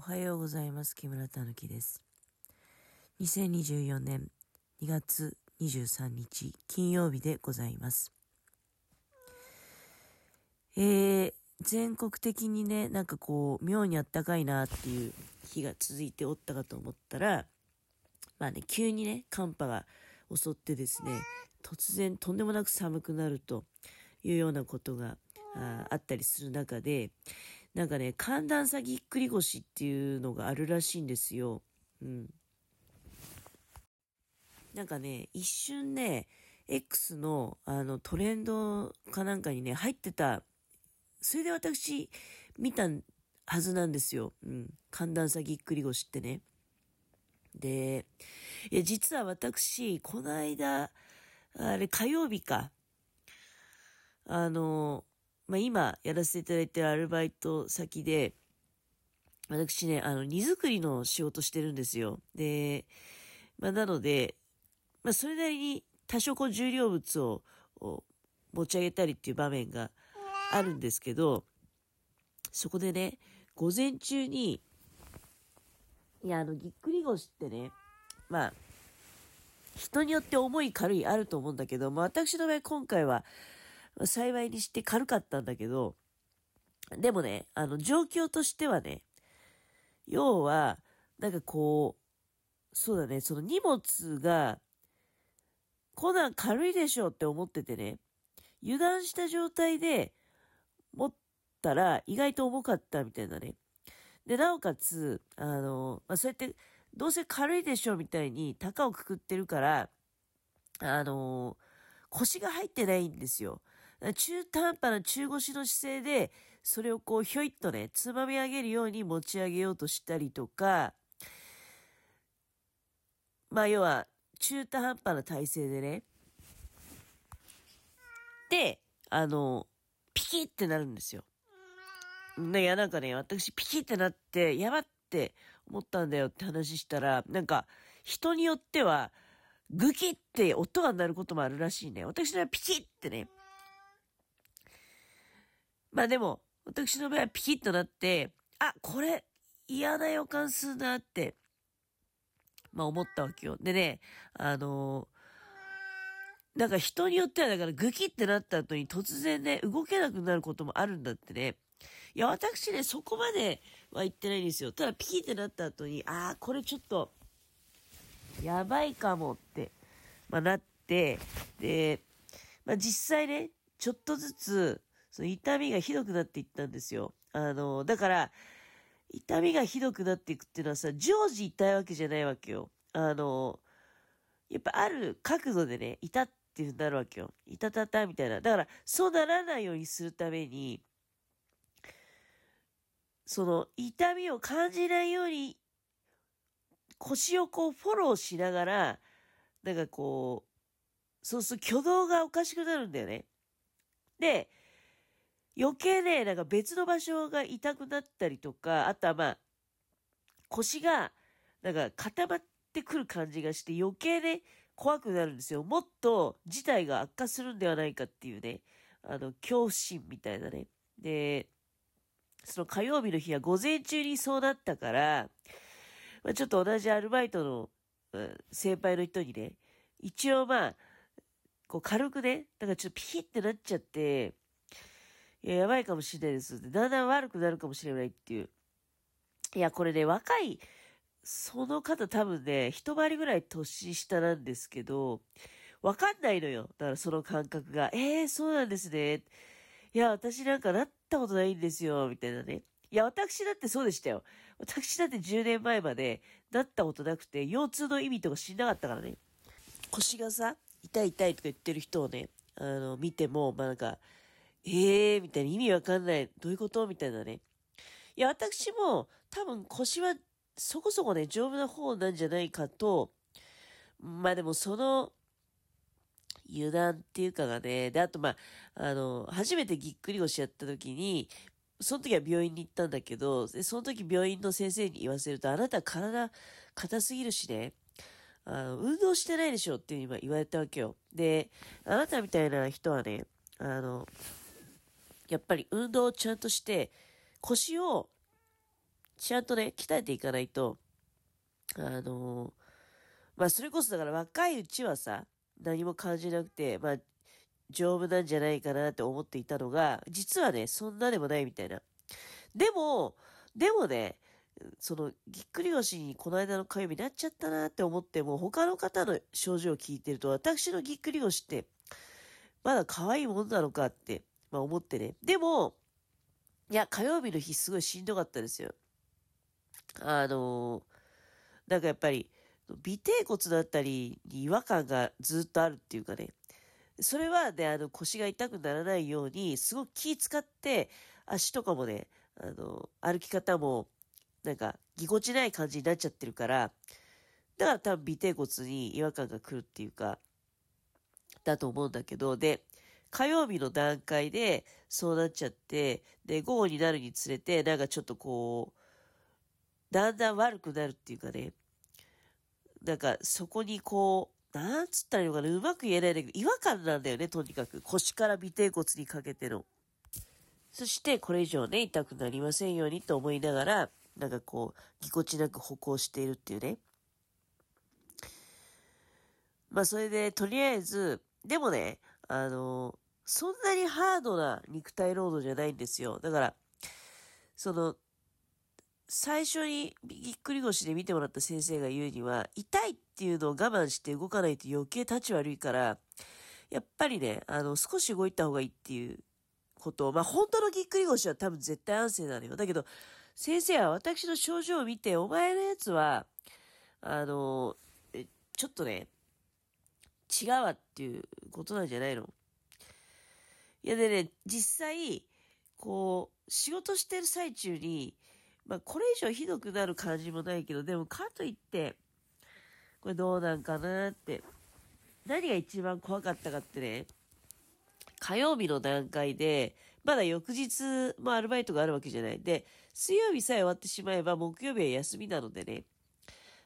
おはようございます。木村たぬきです。2024年2月23日金曜日でございます。えー、全国的にね、なんかこう、妙にあったかいなっていう日が続いておったかと思ったら、まあね、急にね、寒波が襲ってですね、突然とんでもなく寒くなるというようなことがああったりする中で、なんかね、寒暖差ぎっくり腰っていうのがあるらしいんですよ。うん。なんかね、一瞬ね、X のあのトレンドかなんかにね、入ってた。それで私見たはずなんですよ。うん。寒暖差ぎっくり腰ってね。で、いや、実は私、この間、あれ火曜日か。あの、まあ、今やらせていただいてるアルバイト先で、私ね、あの、荷造りの仕事してるんですよ。で、まあ、なので、まあ、それなりに多少こう重量物をを持ち上げたりっていう場面があるんですけど、そこでね、午前中に、いや、あの、ぎっくり腰ってね、まあ、人によって重い軽いあると思うんだけど、まあ、私の場合今回は、幸いにして軽かったんだけど、でもね、あの、状況としてはね、要は、なんかこう、そうだね、その荷物が、こんなん軽いでしょって思っててね、油断した状態で持ったら意外と重かったみたいなね。で、なおかつ、あの、まあ、そうやって、どうせ軽いでしょみたいに高をくくってるから、あの、腰が入ってないんですよ。中途半端な中腰の姿勢で、それをこうひょいっとね、つまみ上げるように持ち上げようとしたりとか、まあ要は、中途半端な体勢でね、で、あの、ピキってなるんですよ。ね、いやなんかね、私ピキってなって、やばって思ったんだよって話したら、なんか、人によっては、グキって音が鳴ることもあるらしいね。私はピキってね。まあでも、私の場合はピキッとなって、あ、これ嫌な予感するなって、まあ思ったわけよ。でね、あのーなんか人によってはだからグキってなった後に突然ね、動けなくなることもあるんだってね。いや、私ね、そこまでは言ってないんですよ。ただピキってなった後に、ああ、これちょっと、やばいかもって、まあ、なって、で、まあ、実際ね、ちょっとずつ、痛みがひどくなっていったんですよ。あの、だから、痛みがひどくなっていくっていうのはさ、常時痛いわけじゃないわけよ。あの、やっぱある角度でね、痛っていう風になるわけよ。痛たたみたいな。だから、そうならないようにするために、その痛みを感じないように腰をこうフォローしながら、なんかこう、そうすると挙動がおかしくなるんだよね。で、余計ね、なんか別の場所が痛くなったりとか、あとはまあ、腰が、なんか固まってくる感じがして余計ね、怖くなるんですよ。もっと事態が悪化するんではないかっていうね、あの、恐怖心みたいなね。で、その火曜日の日は午前中にそうなったから、まあ、ちょっと同じアルバイトの、うん先輩の人にね、一応まあ、こう軽くね、だからちょっとピキってなっちゃって、や、やばいかもしれないです。だんだん悪くなるかもしれないっていう。いや、これね、若い、その方多分ね、一回りぐらい年下なんですけど、わかんないのよ。だからその感覚が。えー、そうなんですね。いや、私なんかなったことないんですよ、みたいなね。いや、私だってそうでしたよ。私だって10年前までなったことなくて、腰痛の意味とか知んなかったからね。腰がさ、痛い痛いとか言ってる人をね、あの、見ても、まあなんか、えー、みたいな意味わかんない。どういうこと？みたいなね。いや、私も多分腰はそこそこね、丈夫な方なんじゃないかと、まあでもその、油断っていうかがね、で、あとまあ、あの、初めてぎっくり腰やった時に、その時は病院に行ったんだけど、でその時病院の先生に言わせると、あなた体硬すぎるしね、あの、運動してないでしょっていう今言われたわけよ。で、あなたみたいな人はね、あの、やっぱり運動をちゃんとして、腰をちゃんとね、鍛えていかないと、あの、まあ、それこそだから若いうちはさ、何も感じなくて、まあ、丈夫なんじゃないかなって思っていたのが、実はね、そんなでもないみたいな。でも、でもね、その、ぎっくり腰にこの間の火曜日になっちゃったなって思っても、他の方の症状を聞いてると、私のぎっくり腰って、まだ可愛いもんなのかって、まあ思ってね。でも、いや、火曜日の日すごいしんどかったですよ。あのー、なんかやっぱり、尾てい骨だったりに違和感がずっとあるっていうかね。それはね、あの腰が痛くならないように、すごく気使って、足とかもね、あの、歩き方も、なんか、ぎこちない感じになっちゃってるから、だから多分尾てい骨に違和感が来るっていうか、だと思うんだけど、で、火曜日の段階でそうなっちゃって、で、午後になるにつれて、なんかちょっとこう、だんだん悪くなるっていうかね、なんかそこにこう、なんつったらいいのかな、うまく言えないんだけど、違和感なんだよね、とにかく。腰から尾てい骨にかけての。そして、これ以上ね、痛くなりませんようにと思いながら、なんかこう、ぎこちなく歩行しているっていうね。まあ、それで、とりあえず、でもね、あの、そんなにハードな肉体労働じゃないんですよ。だから、その、最初にぎっくり腰で見てもらった先生が言うには、痛いっていうのを我慢して動かないと余計立ち悪いから、やっぱりね、あの、少し動いた方がいいっていうことを、まあ、本当のぎっくり腰は多分絶対安静なのよ。だけど、先生は私の症状を見て、お前のやつは、あの、ちょっとね、違うわっていうことなんじゃないの？いやでね、実際、こう、仕事してる最中に、まあ、これ以上ひどくなる感じもないけど、でもかといって、これどうなんかなって。何が一番怖かったかってね、火曜日の段階で、まだ翌日もアルバイトがあるわけじゃない。で、水曜日さえ終わってしまえば木曜日は休みなのでね。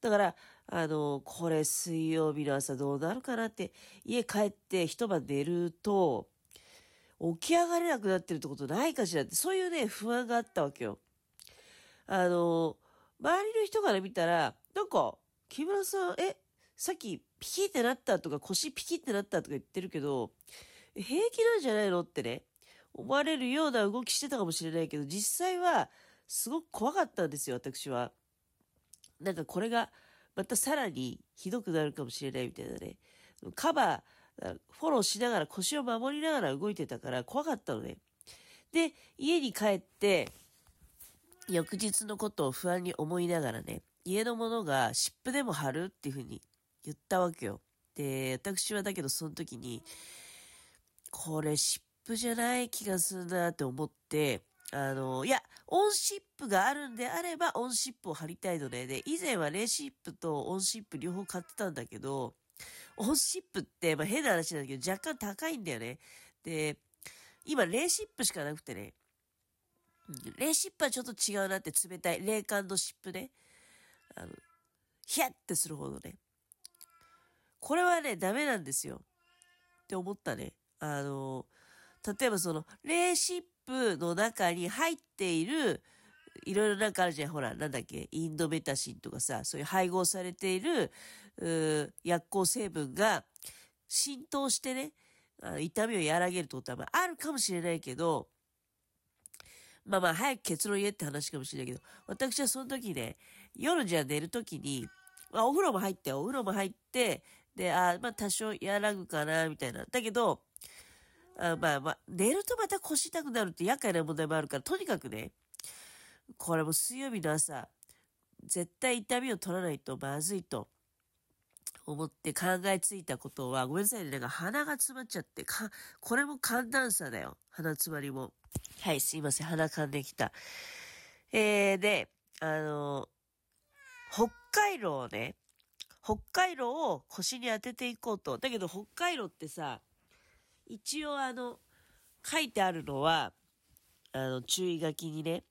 だから、あの、これ水曜日の朝どうなるかなって、家帰って一晩寝ると、起き上がれなくなってるってことないかしらって、そういうね、不安があったわけよ。あの、周りの人から見たら、なんか、木村さん、え、さっきピキってなったとか腰ピキってなったとか言ってるけど、平気なんじゃないのってね、思われるような動きしてたかもしれないけど、実際はすごく怖かったんですよ、私は。なんかこれがまたさらにひどくなるかもしれないみたいなね。カバー、フォローしながら腰を守りながら動いてたから怖かったのね。で、家に帰って、翌日のことを不安に思いながらね、家のものが湿布でも貼るっていうふうに言ったわけよ。で、私はだけどその時に、これ湿布じゃない気がするなって思って、あの、いや、オンシップがあるんであれば、オンシップを貼りたいので、で、以前はレーシップとオンシップ両方買ってたんだけど、オンシップって、まあ、変な話なんだけど、若干高いんだよね。で、今、レーシップしかなくてね、レーシップはちょっと違うなって冷たい。冷感の湿布ね。あの、ヒヤッてするほどね。これはね、ダメなんですよ。って思ったね。あの、例えばその、レーシップの中に入っている、いろいろなんかあるじゃん。ほら、なんだっけ、インドメタシンとかさ、そういう配合されている、薬効成分が浸透してね、痛みを和らげるってことはあるかもしれないけど、まあまあ、早く結論言えって話かもしれないけど、私はその時ね、夜じゃ寝る時に、まあ、お風呂も入って、お風呂も入って、で、あまあ、多少和らぐかな、みたいな。だけど、あまあまあ、寝るとまた腰痛くなるって厄介な問題もあるから、とにかくね、これも水曜日の朝、絶対痛みを取らないとまずいと思って考えついたことは、ごめんなさいね、なんか鼻が詰まっちゃって、か、これも寒暖差だよ。鼻詰まりも。はい、すいません。鼻かんできた。えー、で、あの、北海道をね、北海道を腰に当てていこうと。だけど北海道ってさ、一応あの、書いてあるのは、あの、注意書きにね、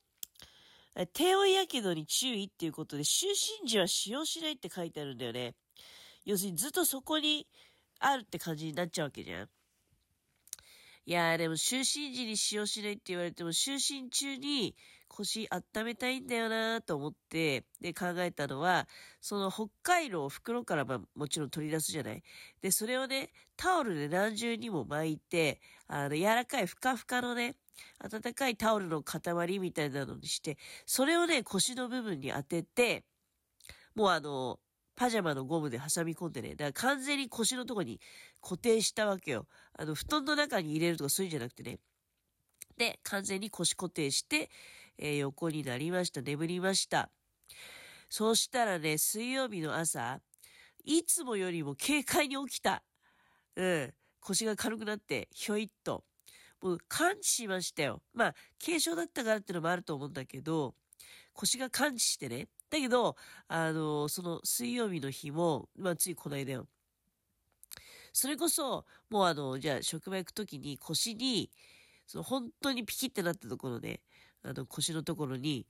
低温やけどに注意っていうことで、就寝時は使用しないって書いてあるんだよね。要するにずっとそこにあるって感じになっちゃうわけじゃん。いやーでも就寝時に使用しないって言われても、就寝中に腰温めたいんだよなと思って、で考えたのは、その北海道を袋からまあもちろん取り出すじゃない。で、それをね、タオルで何重にも巻いて、あの、柔らかいふかふかのね、温かいタオルの塊みたいなのにして、それをね、腰の部分に当てて、もうあの、パジャマのゴムで挟み込んでね、だから完全に腰のとこに固定したわけよ。あの、布団の中に入れるとかそういうんじゃなくてね。で、完全に腰固定して、えー、横になりました。眠りました。そしたらね、水曜日の朝、いつもよりも軽快に起きた。うん。腰が軽くなって、ひょいっと。もう感知しましたよ。まあ、軽症だったからってのもあると思うんだけど、腰が感知してね。だけど、あの、その水曜日の日も、まあ、ついこの間よ。それこそ、もうあの、じゃあ職場行くときに腰に、その本当にピキってなったところで、あの腰のところに、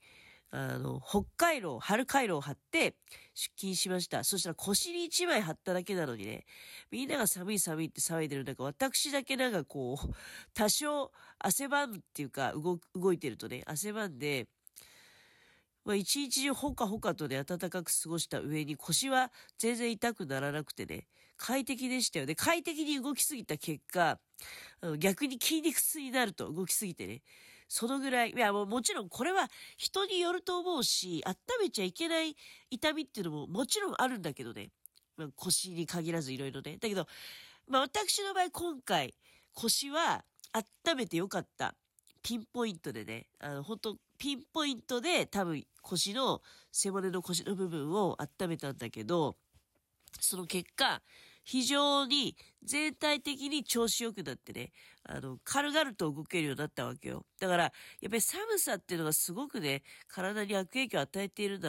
あの、北海道、春回路を貼って出勤しました。そしたら腰に一枚貼っただけなのにね、みんなが寒い寒いって騒いでる中、私だけなんかこう、多少汗ばむっていうか、動、動いてるとね、汗ばんで、まあ、一日中ほかほかとね、暖かく過ごした上に腰は全然痛くならなくてね、快適でしたよね。快適に動きすぎた結果、逆に筋肉痛になると動きすぎてね。そのぐらい、いやもうもちろんこれは人によると思うし、温めちゃいけない痛みっていうのももちろんあるんだけどね。まあ、腰に限らずいろいろね。だけど、まあ私の場合今回、腰は温めてよかった。ピンポイントでね、あの、本当ピンポイントで多分腰の、背骨の腰の部分を温めたんだけど、その結果、非常に全体的に調子良くなってね、あの、軽々と動けるようになったわけよ。だから、やっぱり寒さっていうのがすごくね、体に悪影響を与えているんだ